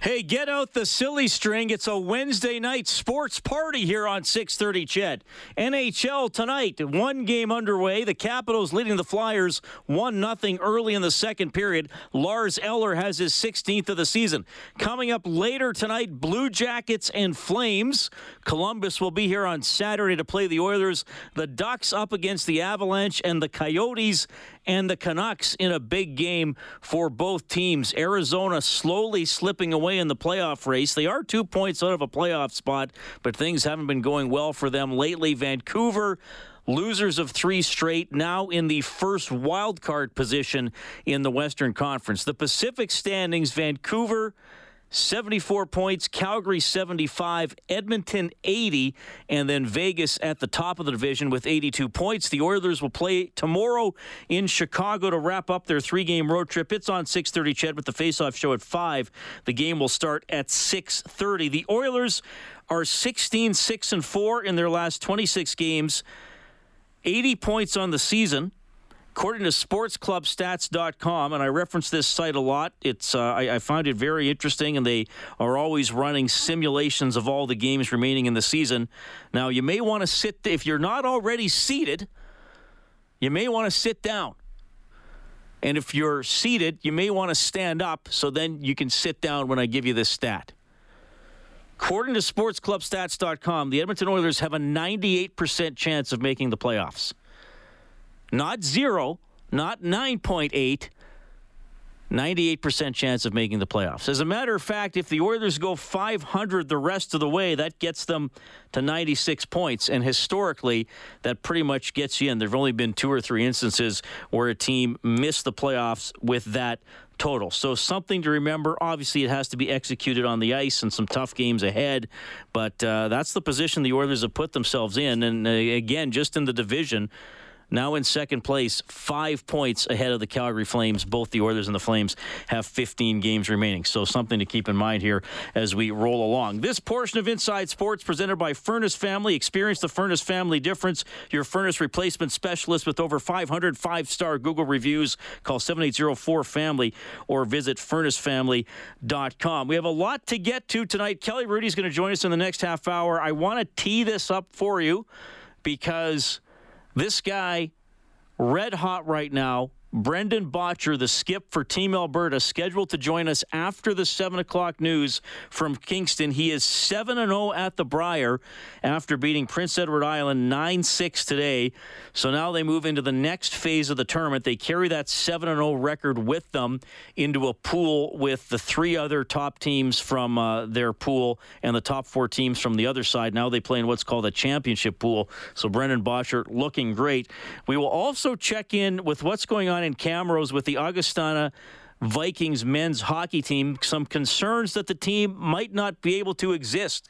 Hey, get out the silly string. It's a Wednesday night sports party here on 630 CHED. NHL tonight, one game underway. The Capitals leading the Flyers 1 0 early in the second period. Lars Eller has his 16th of the season. Coming up later tonight, Blue Jackets and Flames. Columbus will be here on Saturday to play the Oilers. The Ducks up against the Avalanche and the Coyotes and the Canucks in a big game for both teams. Arizona slowly slipping away in the playoff race. They are two points out of a playoff spot, but things haven't been going well for them lately. Vancouver losers of three straight, now in the first wild card position in the Western Conference. The Pacific standings, Vancouver 74 points, Calgary 75, Edmonton 80, and then Vegas at the top of the division with 82 points. The Oilers will play tomorrow in Chicago to wrap up their three-game road trip. It's on 6:30 CHED with the face-off show at 5. The game will start at 6:30. The Oilers are 16 6 and 4 in their last 26 games. 80 points on the season. According to sportsclubstats.com, and I reference this site a lot, it's uh, I, I found it very interesting, and they are always running simulations of all the games remaining in the season. Now, you may want to sit, if you're not already seated, you may want to sit down. And if you're seated, you may want to stand up so then you can sit down when I give you this stat. According to sportsclubstats.com, the Edmonton Oilers have a 98% chance of making the playoffs not zero, not 9.8. 98% chance of making the playoffs. As a matter of fact, if the Oilers go 500 the rest of the way, that gets them to 96 points. And historically, that pretty much gets you in. There have only been two or three instances where a team missed the playoffs with that total. So something to remember. Obviously, it has to be executed on the ice and some tough games ahead. But uh, that's the position the Oilers have put themselves in. And uh, again, just in the division, now in second place, five points ahead of the Calgary Flames. Both the Oilers and the Flames have 15 games remaining. So something to keep in mind here as we roll along. This portion of Inside Sports presented by Furnace Family. Experience the Furnace Family difference. Your furnace replacement specialist with over 500 five-star Google reviews. Call 7804-FAMILY or visit furnacefamily.com. We have a lot to get to tonight. Kelly Hrudey is going to join us in the next half hour. I want to tee this up for you because – this guy, red hot right now, Brendan Bottcher, the skip for Team Alberta, scheduled to join us after the 7 o'clock news from Kingston. He is 7 0 at the Brier after beating Prince Edward Island 9 6 today. So now they move into the next phase of the tournament. They carry that 7 0 record with them into a pool with the three other top teams from uh, their pool and the top four teams from the other side. Now they play in what's called a championship pool. So Brendan Bottcher looking great. We will also check in with what's going on in Camrose with the Augustana Vikings men's hockey team. Some concerns that the team might not be able to exist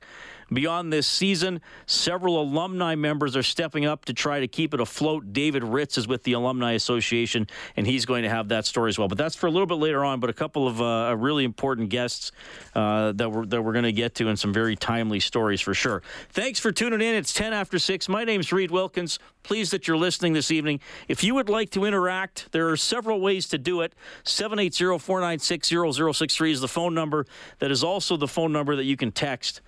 beyond this season. Several alumni members are stepping up to try to keep it afloat. David Ritz is with the Alumni Association, and he's going to have that story as well. But that's for a little bit later on. But a couple of uh, really important guests uh, that we're that we're going to get to, and some very timely stories for sure. Thanks for tuning in. It's ten after six. My name's Reid Wilkins. Pleased that you're listening this evening. If you would like to interact, there are several ways to do it. 780 496 0063 is the phone number. That is also the phone number that you can text.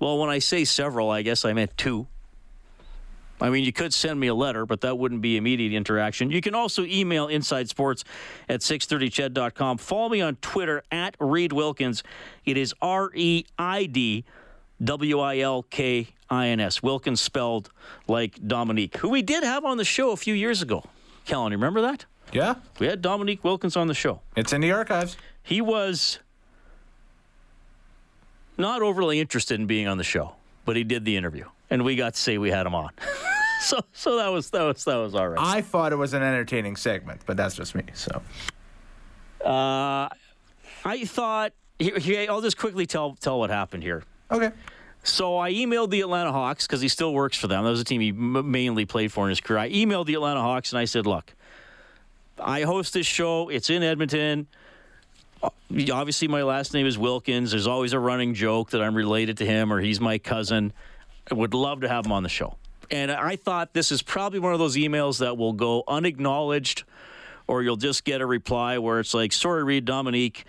Well, when I say several, I guess I meant two. I mean, you could send me a letter, but that wouldn't be immediate interaction. You can also email insidesports at 630ched.com. Follow me on Twitter at Reid Wilkins. It is R E I D W I L K I N S. Wilkins spelled like Dominique, who we did have on the show a few years ago. Kellen, you remember that? Yeah. We had Dominique Wilkins on the show. It's in the archives. He was not overly interested in being on the show, but he did the interview, and we got to say we had him on. so so that was that was that was all right. I thought it was an entertaining segment, but that's just me. So Uh, I thought here, here, I'll just quickly tell tell what happened here. okay. So I emailed the Atlanta Hawks because he still works for them. That was a team he m- mainly played for in his career. I emailed the Atlanta Hawks and I said, "Look, I host this show. It's in Edmonton. Obviously, my last name is Wilkins. There's always a running joke that I'm related to him or he's my cousin. I would love to have him on the show." And I thought this is probably one of those emails that will go unacknowledged, or you'll just get a reply where it's like, "Sorry, Reid Dominique."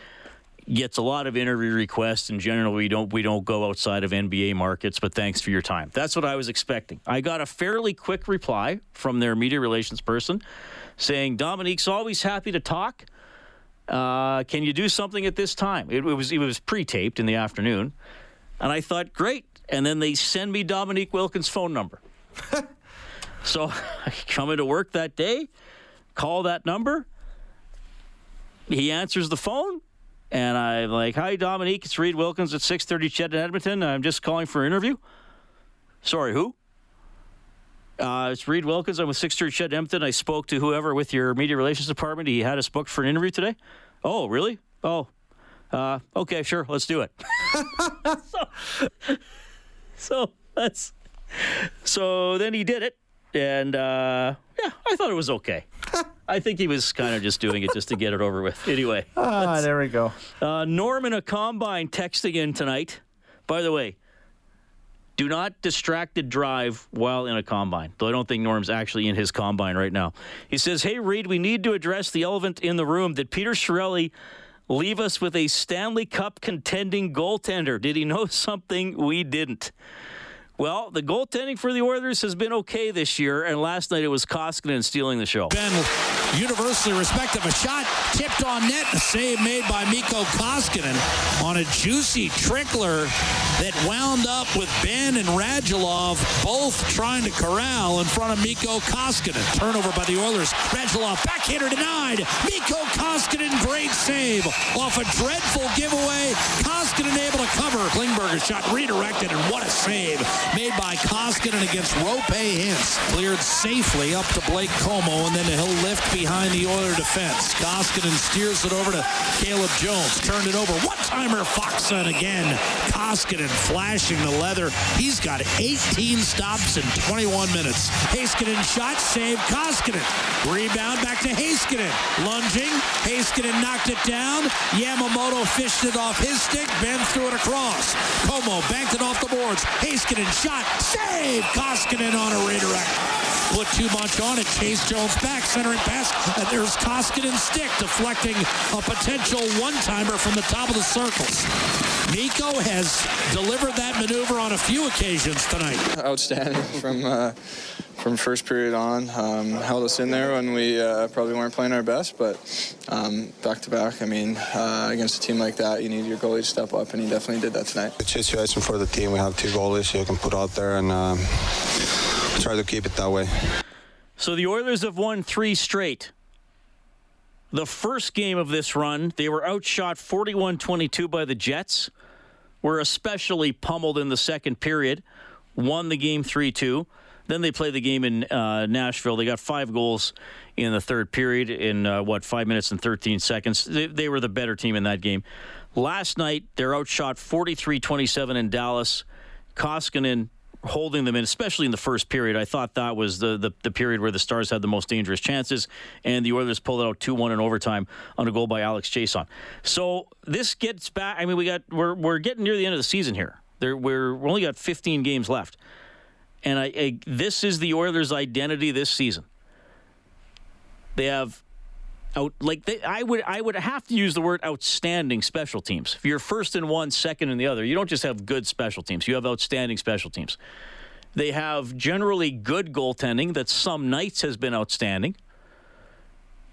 gets a lot of interview requests and generally we don't we don't go outside of NBA markets but thanks for your time. That's what I was expecting. I got a fairly quick reply from their media relations person saying Dominique's always happy to talk. Uh, can you do something at this time? It, it was it was pre-taped in the afternoon. And I thought, great. And then they send me Dominique Wilkins' phone number. so I come into work that day, call that number. He answers the phone. And I'm like, "Hi, Dominique. It's Reid Wilkins at 6:30 CHED in Edmonton. I'm just calling for an interview." Sorry, who? Uh, it's Reid Wilkins. I'm with 630 CHED in Edmonton. I spoke to whoever with your media relations department. He had us booked for an interview today. Oh, really? Oh, uh, okay, sure. Let's do it. so, so that's so then he did it, and uh, yeah, I thought it was okay. I think he was kind of just doing it just to get it over with. Anyway. Ah, there we go. Uh, Norm in a combine texting in tonight. By the way, do not distracted drive while in a combine. Though I don't think Norm's actually in his combine right now. He says, Hey, Reid, we need to address the elephant in the room. Did Peter Chiarelli leave us with a Stanley Cup contending goaltender? Did he know something we didn't? Well, the goaltending for the Oilers has been okay this year, and last night it was Koskinen stealing the show. Benn, universally respected. A shot tipped on net, a save made by Mikko Koskinen on a juicy trickler that wound up with Benn and Radulov both trying to corral in front of Mikko Koskinen. Turnover by the Oilers. Radulov backhander denied. Mikko Koskinen, great save off a dreadful giveaway. Koskinen able to cover. Klingberger's shot redirected, and what a save made by Koskinen against Roope Hintz. Cleared safely up to Blake Comeau, and then he'll lift behind the Oiler defense. Koskinen steers it over to Caleb Jones. Turned it over. One-timer Foxen again. Koskinen flashing the leather. He's got 18 stops in 21 minutes. Heiskanen shot, save Koskinen. Rebound back to Heiskanen. Lunging. Heiskanen knocked it down. Yamamoto fished it off his stick. Benn threw it across. Comeau banked it off the boards. Heiskanen shot, save. Koskinen on a redirect. Put too much on it. Chase Jones back, centering pass, and there's Koskinen's stick deflecting a potential one-timer from the top of the circles. Mikko has delivered that maneuver on a few occasions tonight. outstanding from uh, from first period on. Um, held us in there when we uh, probably weren't playing our best, but um, back to back. I mean, uh, against a team like that, you need your goalie to step up, and he definitely did that tonight. It's situation for the team. We have two goalies you can put out there and um, try to keep it that way. So the Oilers have won three straight. The first game of this run, they were outshot 41 22 by the Jets, were especially pummeled in the second period, won the game 3 2. Then they played the game in uh, Nashville. They got five goals in the third period in, uh, what, five minutes and 13 seconds. They, they were the better team in that game. Last night, they're outshot 43 27 in Dallas. Koskinen holding them in, especially in the first period. I thought that was the, the, the period where the Stars had the most dangerous chances, and the Oilers pulled out 2 1 in overtime on a goal by Alex Chiasson. So this gets back. I mean, we got we're, we're getting near the end of the season here. There, we're, we only got 15 games left. And I, I, this is the Oilers' identity this season. They have out like they, I would I would have to use the word outstanding special teams. If you're first in one, second in the other, you don't just have good special teams. You have outstanding special teams. They have generally good goaltending that some nights has been outstanding.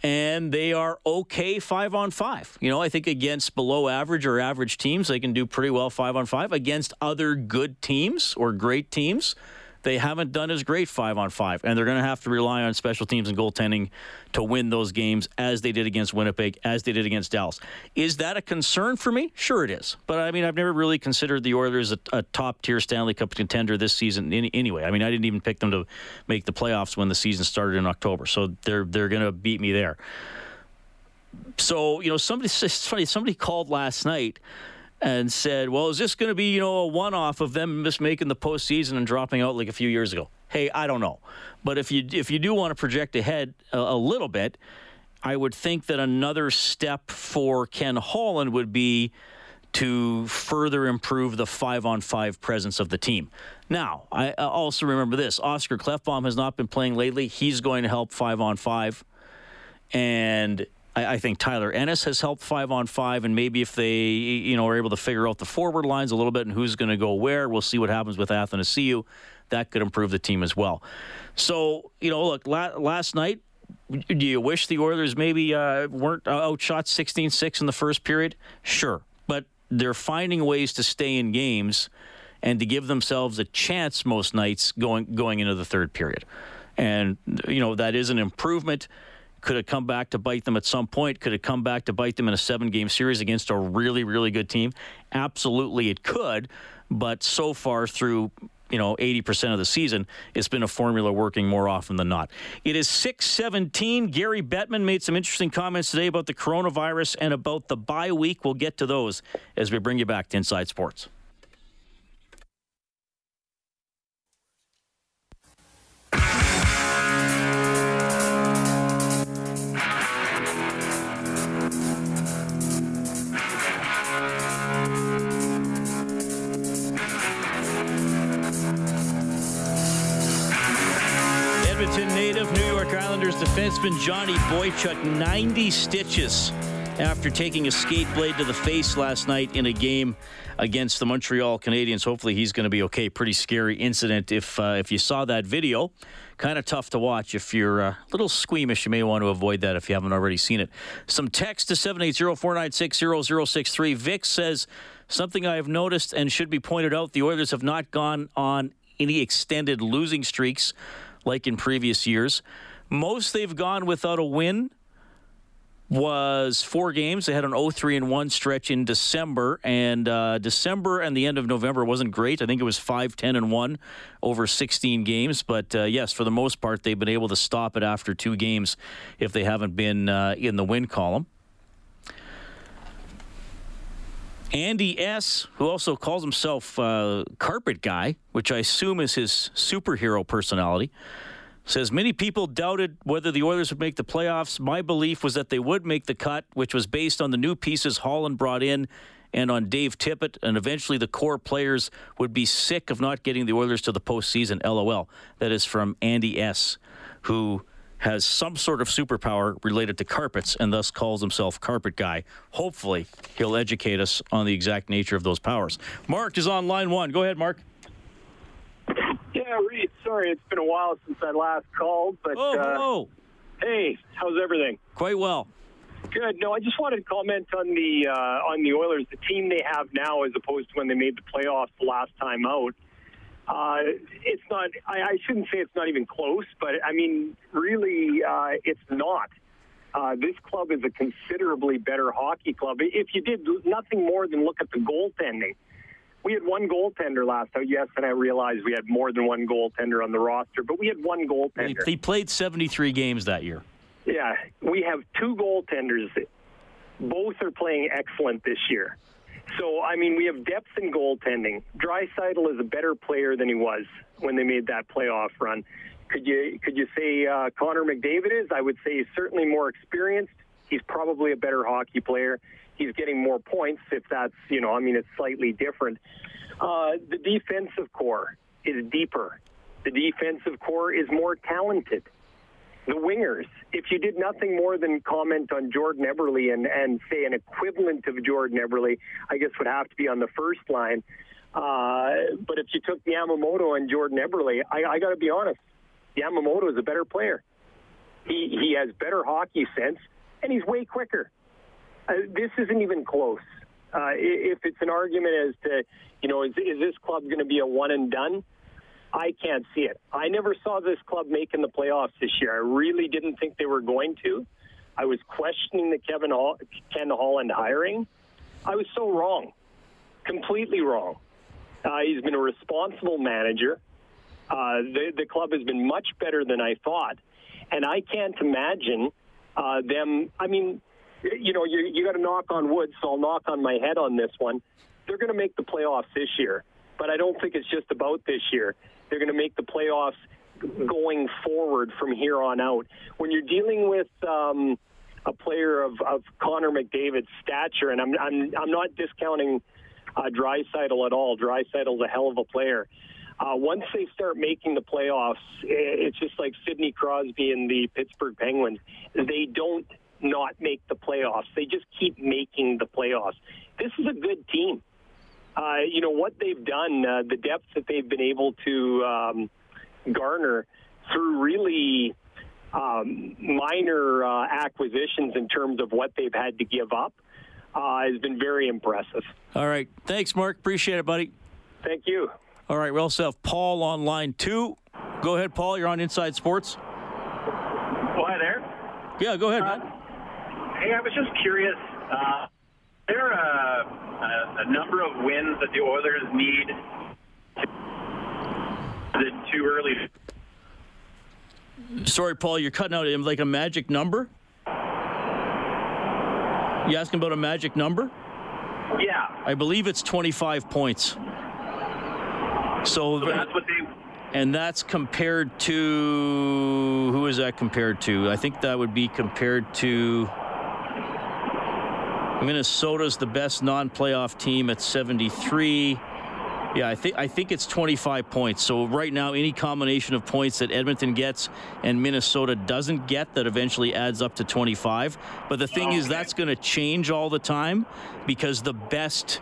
And they are okay five on five. You know, I think against below average or average teams, they can do pretty well five on five. Against other good teams or great teams, they haven't done as great five on five, and they're going to have to rely on special teams and goaltending to win those games, as they did against Winnipeg, as they did against Dallas. Is that a concern for me? Sure, it is. But I mean, I've never really considered the Oilers a, a top tier Stanley Cup contender this season. Any, anyway, I mean, I didn't even pick them to make the playoffs when the season started in October, so they're they're going to beat me there. So you know, somebody it's funny. Somebody called last night and said, "Well, is this going to be you know a one-off of them just making the postseason and dropping out like a few years ago?" Hey, I don't know, but if you if you do want to project ahead a, a little bit, I would think that another step for Ken Holland would be to further improve the five-on-five presence of the team. Now, I also remember this: Oscar Klefbom has not been playing lately. He's going to help five-on-five, and I, I, think Tyler Ennis has helped five on five, and maybe if they, you know, are able to figure out the forward lines a little bit and who's going to go where, we'll see what happens with Athanasiu. That could improve the team as well. So, you know, look, la- last night, do you wish the Oilers maybe uh, weren't outshot 16-6 in the first period? Sure, but they're finding ways to stay in games and to give themselves a chance most nights going going into the third period. And you know that is an improvement. Could it come back to bite them at some point? Could it come back to bite them in a seven game series against a really, really good team? Absolutely, it could. But so far through you know 80% of the season it's been a formula working more often than not it is 617 gary bettman made some interesting comments today about the coronavirus and about the bye week we'll get to those as we bring you back to inside sports defenseman Johnny Boychuk, 90 stitches after taking a skate blade to the face last night in a game against the Montreal Canadiens. Hopefully, he's going to be okay. Pretty scary incident. If uh, if you saw that video, kind of tough to watch. If you're uh, a little squeamish, you may want to avoid that if you haven't already seen it. Some text to 780-496-0063. Vic says something I have noticed and should be pointed out: the Oilers have not gone on any extended losing streaks like in previous years. Most they've gone without a win was four games. They had an 0-3 and 1 stretch in December, and uh, December and the end of November wasn't great. I think it was 5-10 and 1 over 16 games. But uh, yes, for the most part, they've been able to stop it after two games if they haven't been uh, in the win column. Andy S., who also calls himself uh, Carpet Guy, which I assume is his superhero personality, says many people doubted whether the Oilers would make the playoffs. My belief was that they would make the cut, which was based on the new pieces Holland brought in and on Dave Tippett, and eventually the core players would be sick of not getting the Oilers to the postseason. LOL. That is from Andy S., who has some sort of superpower related to carpets and thus calls himself Carpet Guy. Hopefully, he'll educate us on the exact nature of those powers. Mark is on line one. Go ahead, Mark. Yeah, Reid, sorry, it's been a while since I last called, but. Oh, uh, hello. Hey, how's everything? Quite well. Good. No, I just wanted to comment on the uh, on the Oilers, the team they have now, as opposed to when they made the playoffs the last time out. Uh, it's not. I, I shouldn't say it's not even close, but I mean, really, uh, it's not. Uh, this club is a considerably better hockey club. If you did nothing more than look at the goaltending, we had one goaltender last time. Yes, and I realized we had more than one goaltender on the roster, but we had one goaltender. He played 73 games that year. Yeah, we have two goaltenders. Both are playing excellent this year. So, I mean, we have depth in goaltending. Draisaitl is a better player than he was when they made that playoff run. Could you could you say uh, Connor McDavid is? I would say he's certainly more experienced. He's probably a better hockey player. He's getting more points if that's you know I mean it's slightly different. Uh, the defensive core is deeper. The defensive core is more talented the wingers. If you did nothing more than comment on Jordan Eberle and, and say an equivalent of Jordan Eberle, I guess would have to be on the first line. Uh, but if you took Yamamoto and Jordan Eberle, I, I got to be honest, Yamamoto is a better player. He he has better hockey sense, and he's way quicker. Uh, this isn't even close. Uh, if it's an argument as to, you know, is, is this club going to be a one and done? I can't see it. I never saw this club making the playoffs this year. I really didn't think they were going to. I was questioning the Kevin Hall, Ken Holland hiring. I was so wrong, completely wrong. Uh, he's been a responsible manager. Uh, the, the club has been much better than I thought, and I can't imagine uh, them. I mean, you know, you, you got to knock on wood, so I'll knock on my head on this one. They're going to make the playoffs this year, but I don't think it's just about this year. They're going to make the playoffs going forward from here on out. When you're dealing with um, a player of, of Connor McDavid's stature, and I'm I'm, I'm not discounting uh, Draisaitl at all. Draisaitl's a hell of a player. Uh, once they start making the playoffs, it's just like Sidney Crosby and the Pittsburgh Penguins. They don't not make the playoffs. They just keep making the playoffs. This is a good team. Uh, you know what they've done, uh, the depth that they've been able to um, garner through really um, minor uh, acquisitions in terms of what they've had to give up uh, has been very impressive. All right. Thanks, Mark. Appreciate it, buddy. Thank you. All right. We also have Paul on line two. Go ahead, Paul. You're on Inside Sports. Well, hi there. Yeah, go ahead, man. Hey, I was just curious. Uh, there a, a, a number of wins that the Oilers need? Is it too early? Sorry, Paul. You're cutting out like a magic number. You asking about a magic number? Yeah. I believe it's 25 points. So, So that's what they. and that's compared to who is that compared to? I think that would be compared to Minnesota's the best non-playoff team at 73. Yeah, I think I think it's 25 points. So right now, any combination of points that Edmonton gets and Minnesota doesn't get, that eventually adds up to 25. But the thing is, that's going to change all the time because the best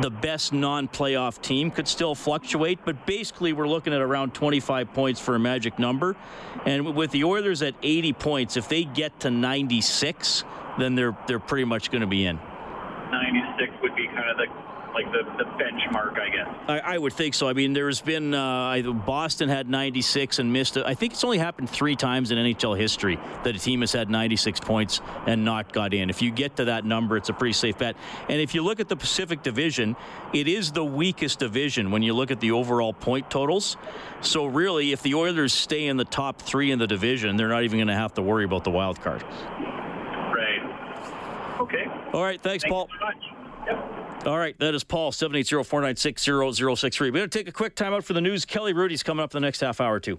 the best non-playoff team could still fluctuate, but basically we're looking at around 25 points for a magic number. And with the Oilers at 80 points, if they get to 96, then they're they're pretty much going to be in. 96 would be kind of the like the, the benchmark, I guess. I, I would think so. I mean, there's been uh, Boston had 96 and missed it. I think it's only happened three times in NHL history that a team has had 96 points and not got in. If you get to that number, it's a pretty safe bet. And if you look at the Pacific Division, it is the weakest division when you look at the overall point totals. So really, if the Oilers stay in the top three in the division, they're not even going to have to worry about the wild card. All right, thanks, Thanks Paul. Yep. All right, that is Paul, 780-496-0063. We're going to take a quick timeout for the news. Kelly Hrudey's coming up the next half hour, too.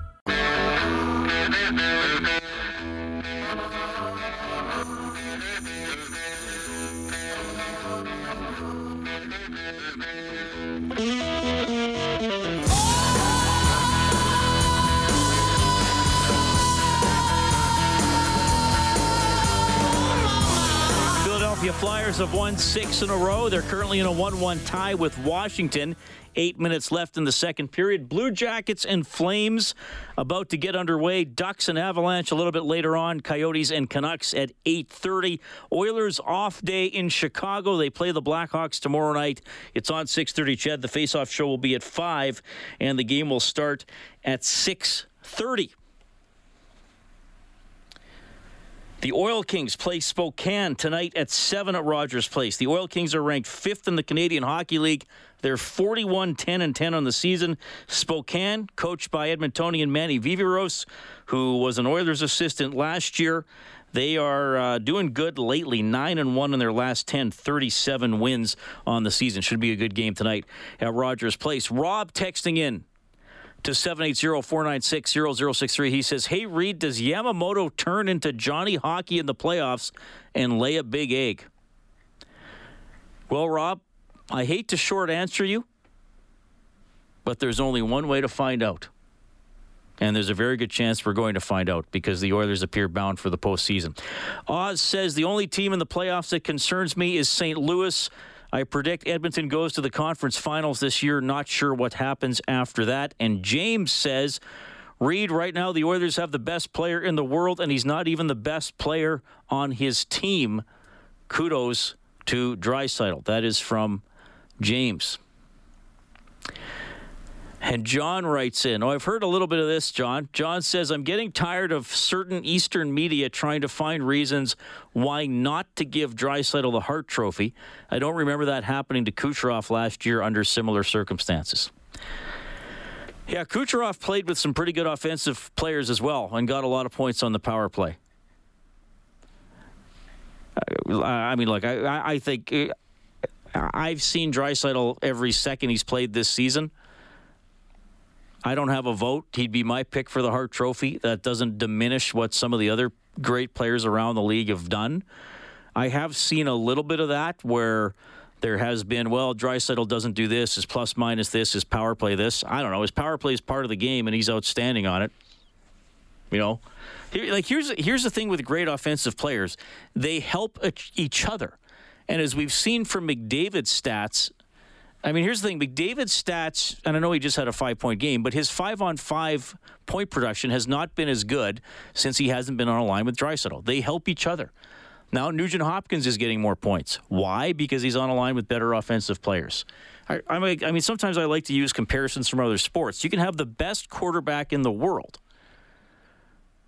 Flyers have won six in a row. They're currently in a 1 1 tie with Washington. Eight minutes left in the second period. Blue Jackets and Flames about to get underway. Ducks and Avalanche a little bit later on. Coyotes and Canucks at 8:30. Oilers off day in Chicago. They play the Blackhawks tomorrow night. It's on 6:30. CHED, the face-off show will be at five, and the game will start at 6:30. The Oil Kings play Spokane tonight at 7 at Rogers Place. The Oil Kings are ranked 5th in the Canadian Hockey League. They're 41 10 and 10 on the season. Spokane, coached by Edmontonian Manny Viveros, who was an Oilers assistant last year. They are uh, doing good lately, 9 and 1 in their last 10, 37 wins on the season. Should be a good game tonight at Rogers Place. Rob texting in to 780-496-0063. He says, "Hey Reid, does Yamamoto turn into Johnny Hockey in the playoffs and lay a big egg?" Well, Rob, I hate to short answer you, but there's only one way to find out. And there's a very good chance we're going to find out because the Oilers appear bound for the postseason. Oz says the only team in the playoffs that concerns me is St. Louis. I predict Edmonton goes to the conference finals this year. Not sure what happens after that. And James says, Reid, right now the Oilers have the best player in the world, and he's not even the best player on his team. Kudos to Draisaitl. That is from James. And John writes in, Oh, I've heard a little bit of this, John. John says, I'm getting tired of certain Eastern media trying to find reasons why not to give Draisaitl the Hart Trophy. I don't remember that happening to Kucherov last year under similar circumstances. Yeah, Kucherov played with some pretty good offensive players as well and got a lot of points on the power play. I mean, look, I, I think uh, I've seen Draisaitl every second he's played this season. I don't have a vote. He'd be my pick for the Hart Trophy. That doesn't diminish what some of the other great players around the league have done. I have seen a little bit of that where there has been, well, Draisaitl doesn't do this, his plus minus this, his power play this. I don't know. His power play is part of the game, and he's outstanding on it. You know, Here, like here's here's the thing with great offensive players, they help each other, and as we've seen from McDavid's stats, I mean, here's the thing: McDavid's stats, and I know he just had a five-point game, but his five-on-five point production has not been as good since he hasn't been on a line with Draisaitl. They help each other. Now Nugent Hopkins is getting more points. Why? Because he's on a line with better offensive players. I, I mean, sometimes I like to use comparisons from other sports. You can have the best quarterback in the world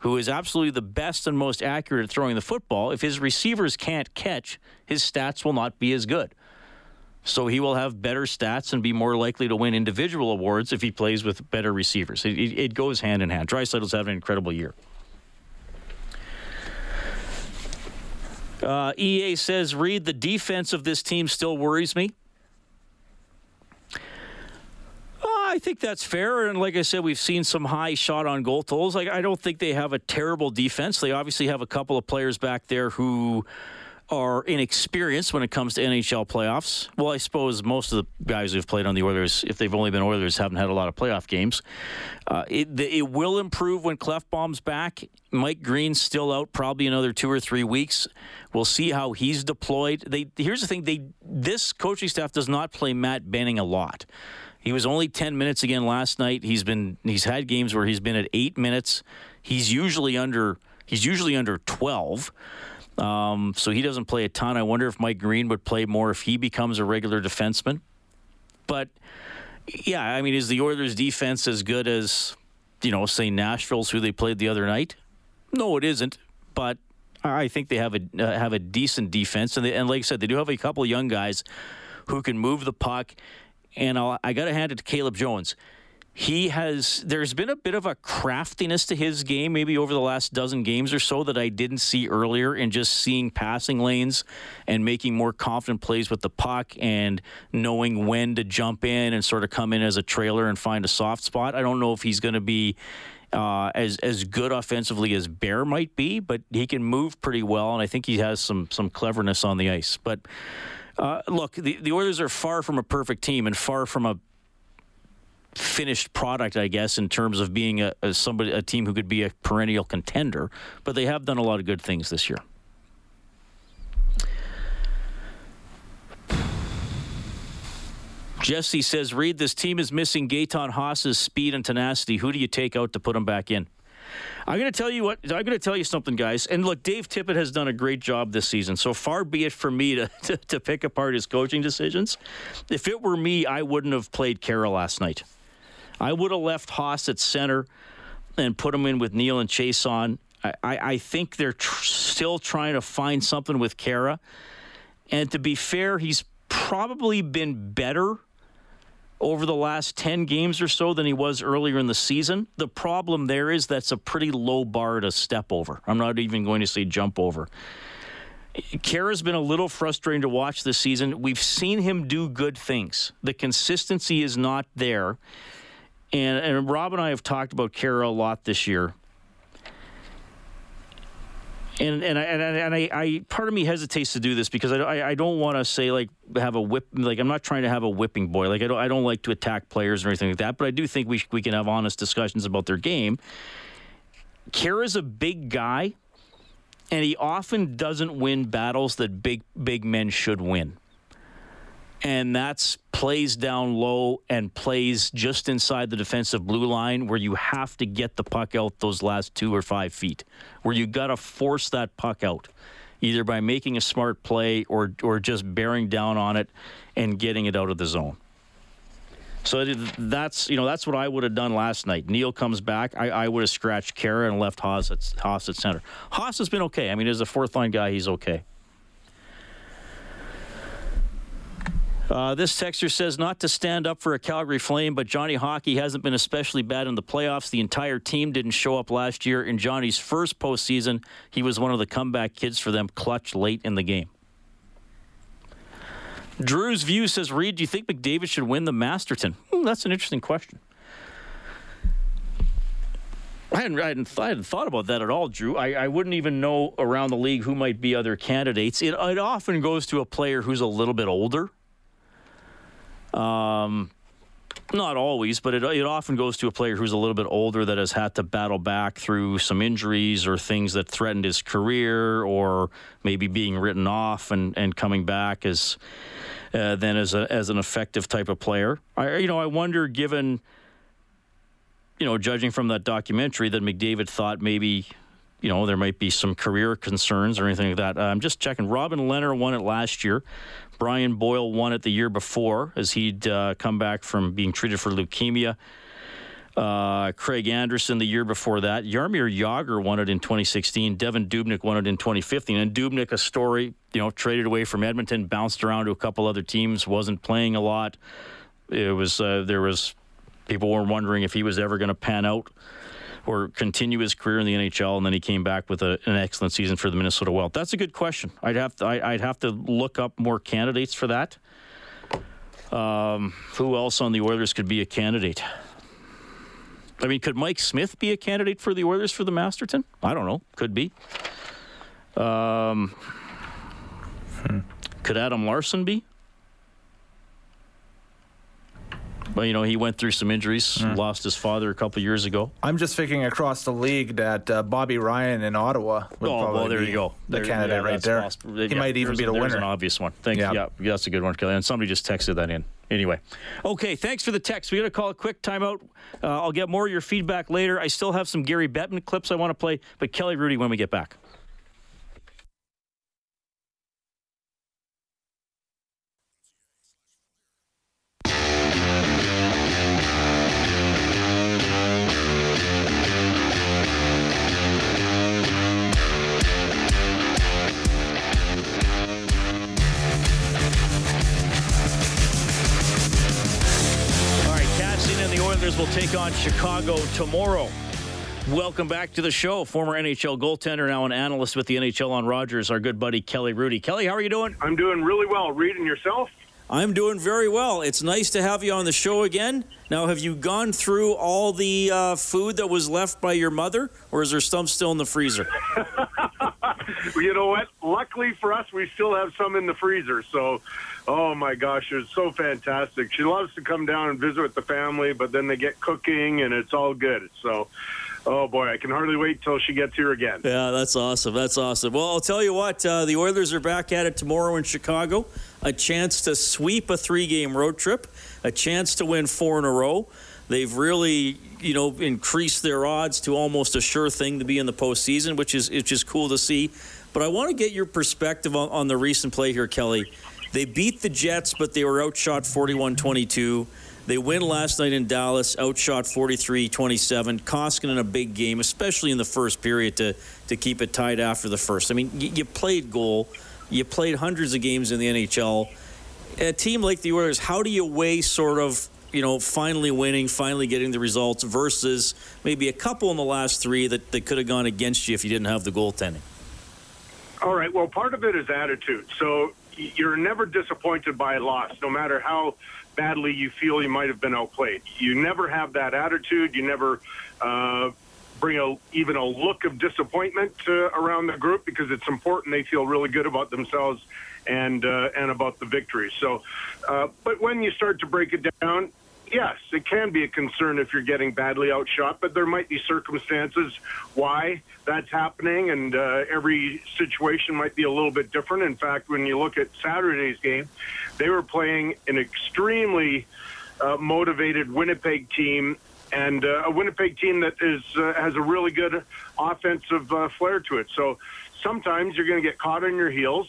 who is absolutely the best and most accurate at throwing the football, if his receivers can't catch, his stats will not be as good. So he will have better stats and be more likely to win individual awards if he plays with better receivers. It, it, it goes hand in hand. Draisaitl's having an incredible year. Uh, EA says, Reid, the defense of this team still worries me. I think that's fair. And like I said, we've seen some high shot on goal totals. Like I don't think they have a terrible defense. They obviously have a couple of players back there who are inexperienced when it comes to NHL playoffs. Well, I suppose most of the guys who've played on the Oilers, if they've only been Oilers, haven't had a lot of playoff games. Uh, it, it will improve when Klefbom's back. Mike Green's still out, probably another two or three weeks. We'll see how he's deployed. They here's the thing: they this coaching staff does not play Matt Benning a lot. He was only 10 minutes again last night. He's been he's had games where he's been at 8 minutes. He's usually under he's usually under 12. Um, so he doesn't play a ton. I wonder if Mike Green would play more if he becomes a regular defenseman. But yeah, I mean, is the Oilers' defense as good as you know, say Nashville's, who they played the other night? No, it isn't. But I think they have a uh, have a decent defense, and, they, and like I said, they do have a couple of young guys who can move the puck and I'll, I got to hand it to Caleb Jones. He has, there's been a bit of a craftiness to his game, maybe over the last dozen games or so, that I didn't see earlier in just seeing passing lanes and making more confident plays with the puck and knowing when to jump in and sort of come in as a trailer and find a soft spot. I don't know if he's going to be uh, as as good offensively as Bear might be, but he can move pretty well, and I think he has some some cleverness on the ice. But uh, look, the, the Oilers are far from a perfect team and far from a finished product, I guess, in terms of being a, a, somebody a team who could be a perennial contender. But they have done a lot of good things this year. Jesse says, "Reid, this team is missing Gaetan Haas's speed and tenacity. Who do you take out to put him back in?" I'm going to tell you what. I'm going to tell you something, guys. And look, Dave Tippett has done a great job this season. So far be it for me to, to, to pick apart his coaching decisions. If it were me, I wouldn't have played Khaira last night. I would have left Haas at center and put him in with Neal and Chiasson. I, I, I think they're tr- still trying to find something with Khaira. And to be fair, he's probably been better over the last 10 games or so than he was earlier in the season. The problem there is that's a pretty low bar to step over. I'm not even going to say jump over. Khaira's been a little frustrating to watch this season. We've seen him do good things. The consistency is not there. And, and Rob and I have talked about Khaira a lot this year. And and I, and, I, and I, I, part of me hesitates to do this because I, I, I don't want to say like have a whip like I'm not trying to have a whipping boy like I don't I don't like to attack players or anything like that but I do think we we can have honest discussions about their game. Khaira's a big guy, and he often doesn't win battles that big big men should win and that's plays down low and plays just inside the defensive blue line where you have to get the puck out those last two or five feet, where you got to force that puck out, either by making a smart play or or just bearing down on it and getting it out of the zone. So that's you know that's what I would have done last night. Neal comes back. I, I would have scratched Khaira and left Haas at, Haas at center. Haas has been okay. I mean, as a fourth line guy, he's okay. Uh, this texter says not to stand up for a Calgary Flame, but Johnny Hockey hasn't been especially bad in the playoffs. The entire team didn't show up last year. In Johnny's first postseason, he was one of the comeback kids for them, clutch late in the game. Drew's view says, Reid, do you think McDavid should win the Masterton? Hmm, that's an interesting question. I hadn't, I hadn't, I hadn't, thought about that at all, Drew. I, I, wouldn't even know around the league who might be other candidates. It, it often goes to a player who's a little bit older um, not always, but it, it often goes to a player who's a little bit older that has had to battle back through some injuries or things that threatened his career, or maybe being written off and, and coming back as uh, then as a, as an effective type of player. I you know I wonder, given you know, judging from that documentary, that McDavid thought maybe you know, there might be some career concerns or anything like that. I'm just checking. Robin Lehner won it last year. Brian Boyle won it the year before as he'd uh, come back from being treated for leukemia. Uh, Craig Anderson the year before that. Jaromir Jagr won it in 2016. Devan Dubnyk won it in 2015. And Dubnyk, a story, you know, traded away from Edmonton, bounced around to a couple other teams, wasn't playing a lot. It was uh, there was people were wondering if he was ever going to pan out or continue his career in the NHL, and then he came back with a, an excellent season for the Minnesota Wild? That's a good question. I'd have to, I, would have to look up more candidates for that. Um, who else on the Oilers could be a candidate? I mean, could Mike Smith be a candidate for the Oilers for the Masterton? I don't know. Could be. Um, hmm. Could Adam Larsson be? But you know, he went through some injuries, mm. lost his father a couple years ago. I'm just thinking across the league that uh, Bobby Ryan in Ottawa would oh, probably well, there be you go. the there, candidate yeah, right there. Possible. He yeah, might even be the winner. an obvious one. Thank yeah. yeah, that's a good one, Kelly. And somebody just texted that in. Anyway, okay, thanks for the text. We got to call a quick timeout. Uh, I'll get more of your feedback later. I still have some Gary Bettman clips I want to play, but Kelly Hrudey when we get back. Will take on Chicago tomorrow. Welcome back to the show. Former NHL goaltender, now an analyst with the NHL on Rogers, our good buddy Kelly Hrudey. Kelly, how are you doing? I'm doing really well. Reading yourself? I'm doing very well. It's nice to have you on the show again. Now, have you gone through all the uh, food that was left by your mother, or is there some still in the freezer? you know what? Luckily for us, we still have some in the freezer. So Oh my gosh, it's so fantastic. She loves to come down and visit with the family, but then they get cooking and it's all good. So, oh boy, I can hardly wait till she gets here again. Yeah, that's awesome. That's awesome. Well, I'll tell you what, uh, the Oilers are back at it tomorrow in Chicago. A chance to sweep a three-game road trip, a chance to win four in a row. They've really, you know, increase their odds to almost a sure thing to be in the postseason, which is which is cool to see. But I want to get your perspective on, on the recent play here, Kelly. They beat the Jets, but they were outshot 41 22. They win last night in Dallas, outshot 43 27. Koskinen in a big game, especially in the first period to, to keep it tied after the first. I mean, you played goal, you played hundreds of games in the NHL. A team like the Oilers, how do you weigh sort of you know, finally winning, finally getting the results versus maybe a couple in the last three that, that could have gone against you if you didn't have the goaltending? All right. Well, part of it is attitude. So you're never disappointed by a loss, no matter how badly you feel you might have been outplayed. You never have that attitude. You never uh, bring a, even a look of disappointment to, around the group because it's important they feel really good about themselves and uh, and about the victory. So, uh, but when you start to break it down, yes, it can be a concern if you're getting badly outshot, but there might be circumstances why that's happening, and uh, every situation might be a little bit different. In fact, when you look at Saturday's game, they were playing an extremely uh, motivated Winnipeg team. And uh, a Winnipeg team that is uh, has a really good offensive uh, flair to it. So sometimes you're going to get caught on your heels.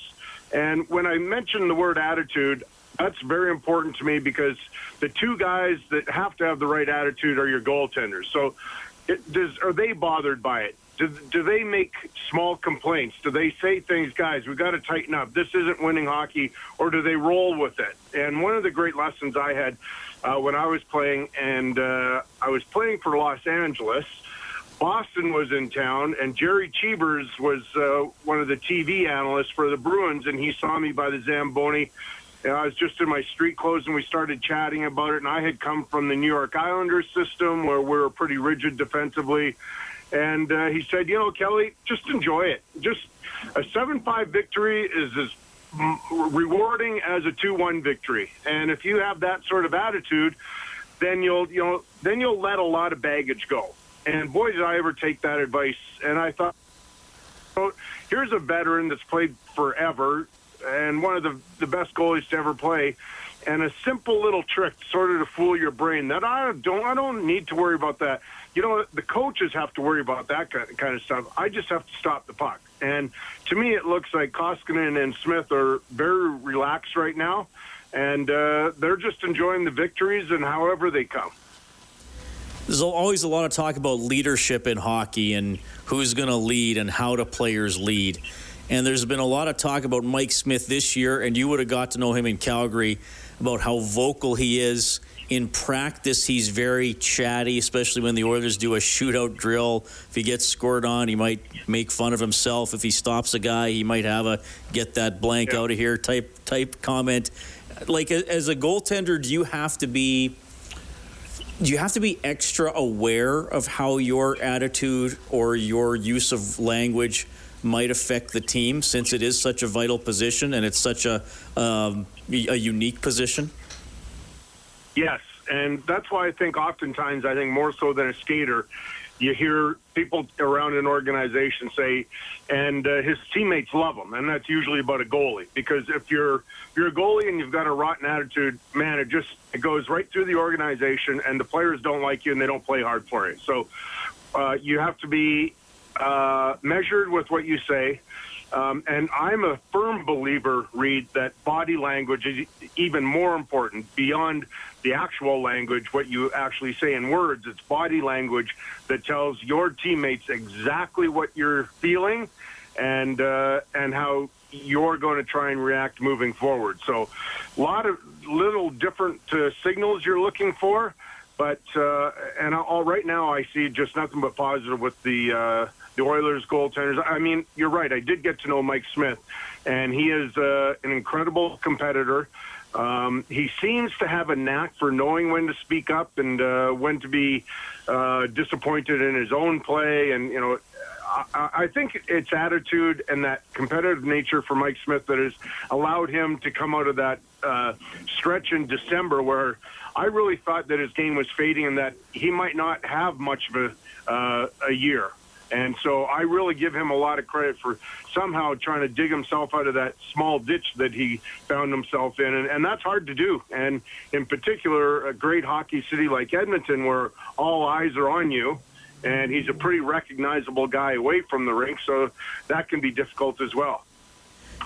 And when I mention the word attitude, that's very important to me because the two guys that have to have the right attitude are your goaltenders. So, it, does, are they bothered by it? Do, do they make small complaints? Do they say things, guys, we've got to tighten up. This isn't winning hockey, or do they roll with it? And one of the great lessons I had uh, when I was playing, and uh, I was playing for Los Angeles. Boston was in town, and Gerry Cheevers was uh, one of the TV analysts for the Bruins, and he saw me by the Zamboni know, I was just in my street clothes and we started chatting about it. And I had come from the New York Islanders system where we were pretty rigid defensively. And uh, he said, you know, Kelly, just enjoy it. Just a 7 5 victory is as rewarding as a 2 1 victory. And if you have that sort of attitude, then you'll, you know, then you'll let a lot of baggage go. And boy, did I ever take that advice. And I thought, here's a veteran that's played forever and one of the, the best goalies to ever play. And a simple little trick, sort of to fool your brain. That I don't, I don't need to worry about that. You know, the coaches have to worry about that kind of stuff. I just have to stop the puck. And to me, it looks like Koskinen and Smith are very relaxed right now, and uh, they're just enjoying the victories and however they come. There's always a lot of talk about leadership in hockey and who's going to lead and how do players lead. And there's been a lot of talk about Mike Smith this year, and you would have got to know him in Calgary about how vocal he is. In practice, he's very chatty, especially when the Oilers do a shootout drill. If he gets scored on, he might make fun of himself. If he stops a guy, he might have a get that blank yeah. out of here type type comment. Like as a goaltender, do you have to be do you have to be extra aware of how your attitude or your use of language might affect the team since it is such a vital position and it's such a um, a unique position? Yes, and that's why I think oftentimes I think more so than a skater, you hear people around an organization say, and uh, his teammates love him, and that's usually about a goalie because if you're if you're a goalie and you've got a rotten attitude, man, it just it goes right through the organization, and the players don't like you and they don't play hard for you. So uh, you have to be uh, measured with what you say. Um, and I'm a firm believer, Reid, that body language is even more important beyond the actual language, what you actually say in words. It's body language that tells your teammates exactly what you're feeling and uh, and how you're going to try and react moving forward. So, a lot of little different uh, signals you're looking for, but uh, and all right now I see just nothing but positive with the uh, the Oilers goaltenders. I mean, you're right. I did get to know Mike Smith, and he is uh, an incredible competitor. Um, he seems to have a knack for knowing when to speak up and uh, when to be uh, disappointed in his own play. And, you know, I, I think it's attitude and that competitive nature for Mike Smith that has allowed him to come out of that uh, stretch in December where I really thought that his game was fading and that he might not have much of a, uh, a year. And so I really give him a lot of credit for somehow trying to dig himself out of that small ditch that he found himself in. And, and that's hard to do. And in particular, a great hockey city like Edmonton, where all eyes are on you. And he's a pretty recognizable guy away from the rink, so that can be difficult as well.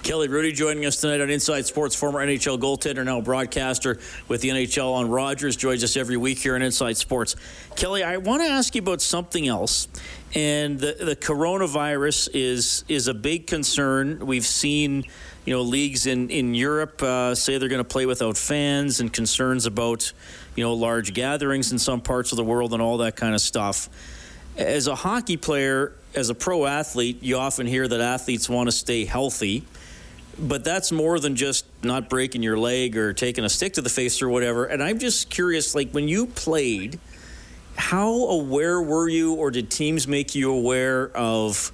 Kelly Hrudey joining us tonight on Inside Sports, former NHL goaltender, now broadcaster with the NHL on Rogers, joins us every week here on Inside Sports. Kelly, I want to ask you about something else. And the, the coronavirus is is a big concern. We've seen, you know, leagues in in Europe uh, say they're going to play without fans, and concerns about, you know, large gatherings in some parts of the world and all that kind of stuff. As a hockey player, as a pro athlete, you often hear that athletes want to stay healthy but that's more than just not breaking your leg or taking a stick to the face or whatever. And I'm just curious, like when you played, how aware were you, or did teams make you aware of?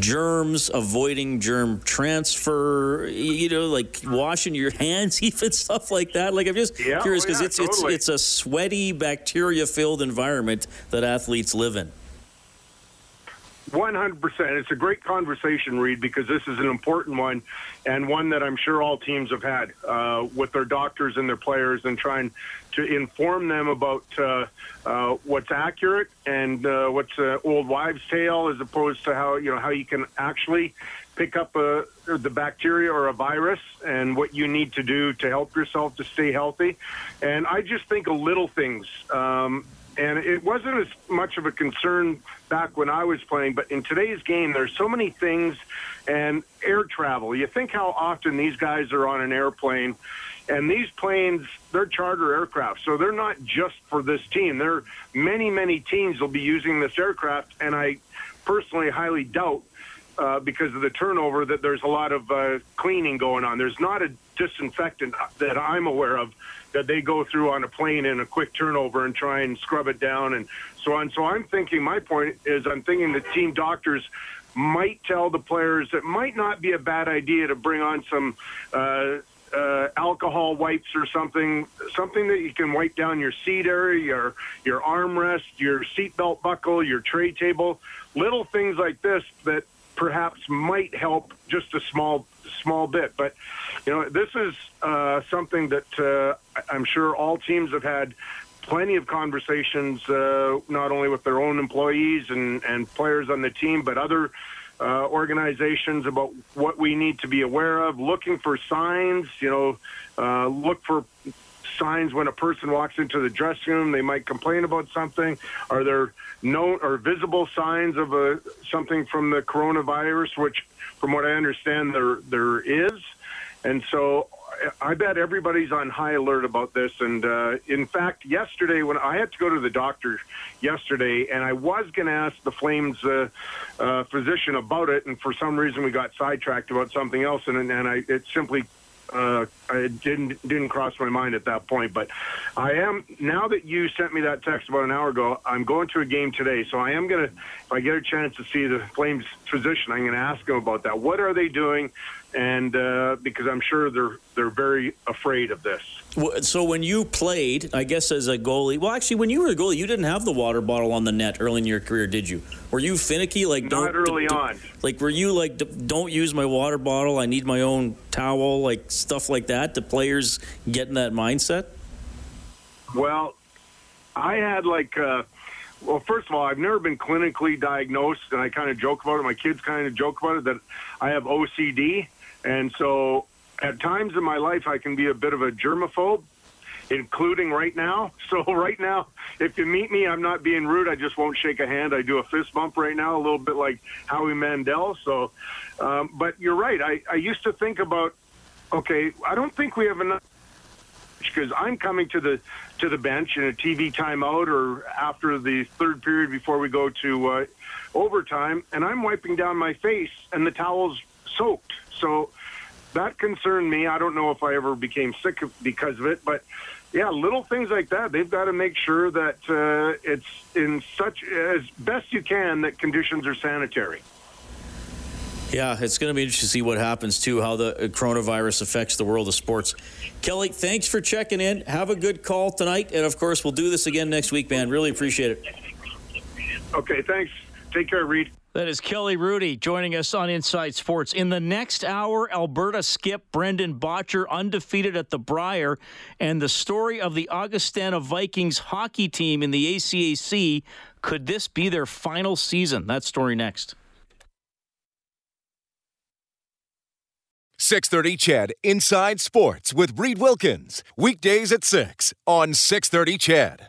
germs, avoiding germ transfer, you know, like washing your hands, even stuff like that. Like I'm just Yeah, oh, curious oh, because yeah, it's totally. it's it's a sweaty, bacteria-filled environment that athletes live in. 100%. It's a great conversation, Reid, because this is an important one and one that I'm sure all teams have had uh, with their doctors and their players and trying to inform them about uh, uh, what's accurate and uh, what's uh, old wives' tale as opposed to how, you know, how you can actually pick up a, the bacteria or a virus and what you need to do to help yourself to stay healthy. And I just think of little things. Um, and it wasn't as much of a concern back when I was playing, but in today's game, there's so many things and air travel. You think how often these guys are on an airplane, and these planes, they're charter aircraft, so they're not just for this team. There are many, many teams will be using this aircraft, and I personally highly doubt uh, because of the turnover that there's a lot of uh, cleaning going on. There's not a disinfectant that I'm aware of that they go through on a plane in a quick turnover and try and scrub it down and so on. So I'm thinking, my point is, I'm thinking the team doctors might tell the players it might not be a bad idea to bring on some uh, uh, alcohol wipes or something, something that you can wipe down your seat area, your your armrest, your seatbelt buckle, your tray table, little things like this that perhaps might help just a small small bit. But you know, this is uh, something that uh, I'm sure all teams have had plenty of conversations, uh, not only with their own employees and, and players on the team, but other uh, organizations about what we need to be aware of, looking for signs, you know, uh, look for signs when a person walks into the dressing room they might complain about something are there known or visible signs of a something from the coronavirus which from what i understand there there is and so I bet everybody's on high alert about this. And uh, in fact, yesterday when I had to go to the doctor yesterday, and I was going to ask the Flames uh, uh, physician about it, and for some reason we got sidetracked about something else, and and I it simply uh, it didn't didn't cross my mind at that point. But I am now that you sent me that text about an hour ago. I'm going to a game today, so I am gonna if I get a chance to see the Flames physician, I'm gonna ask him about that. What are they doing? And uh, because I'm sure they're they're very afraid of this. So when you played, I guess as a goalie, well, actually, when you were a goalie, you didn't have the water bottle on the net early in your career, did you? Were you finicky? Like Not don't, early d- d- on. Like were you like d- don't use my water bottle? I need my own towel, like stuff like that. Do players get in that mindset? Well, I had like, uh, well, first of all, I've never been clinically diagnosed, and I kind of joke about it. My kids kind of joke about it that I have OCD, and so at times in my life I can be a bit of a germaphobe, including right now. So right now, if you meet me, I'm not being rude. I just won't shake a hand. I do a fist bump right now, a little bit like Howie Mandel. So, um, but you're right. I, I used to think about, okay, I don't think we have enough because I'm coming to the to the bench in a TV timeout or after the third period before we go to uh, overtime, and I'm wiping down my face, and the towel's soaked. So that concerned me. I don't know if I ever became sick because of it, but yeah, little things like that. They've got to make sure that uh, it's in such as best you can that conditions are sanitary. Yeah, it's going to be interesting to see what happens too, how the uh, coronavirus affects the world of sports. Kelly, thanks for checking in. Have a good call tonight, and of course, we'll do this again next week, man. Really appreciate it. Okay, thanks. Take care, Reid. That is Kelly Hrudey joining us on Inside Sports. In the next hour, Alberta skip Brendan Bottcher undefeated at the Brier, and the story of the Augustana Vikings hockey team in the ACAC. Could this be their final season? That story next. 630 CHED Inside Sports with Reid Wilkins. Weekdays at 6 on 630 CHED.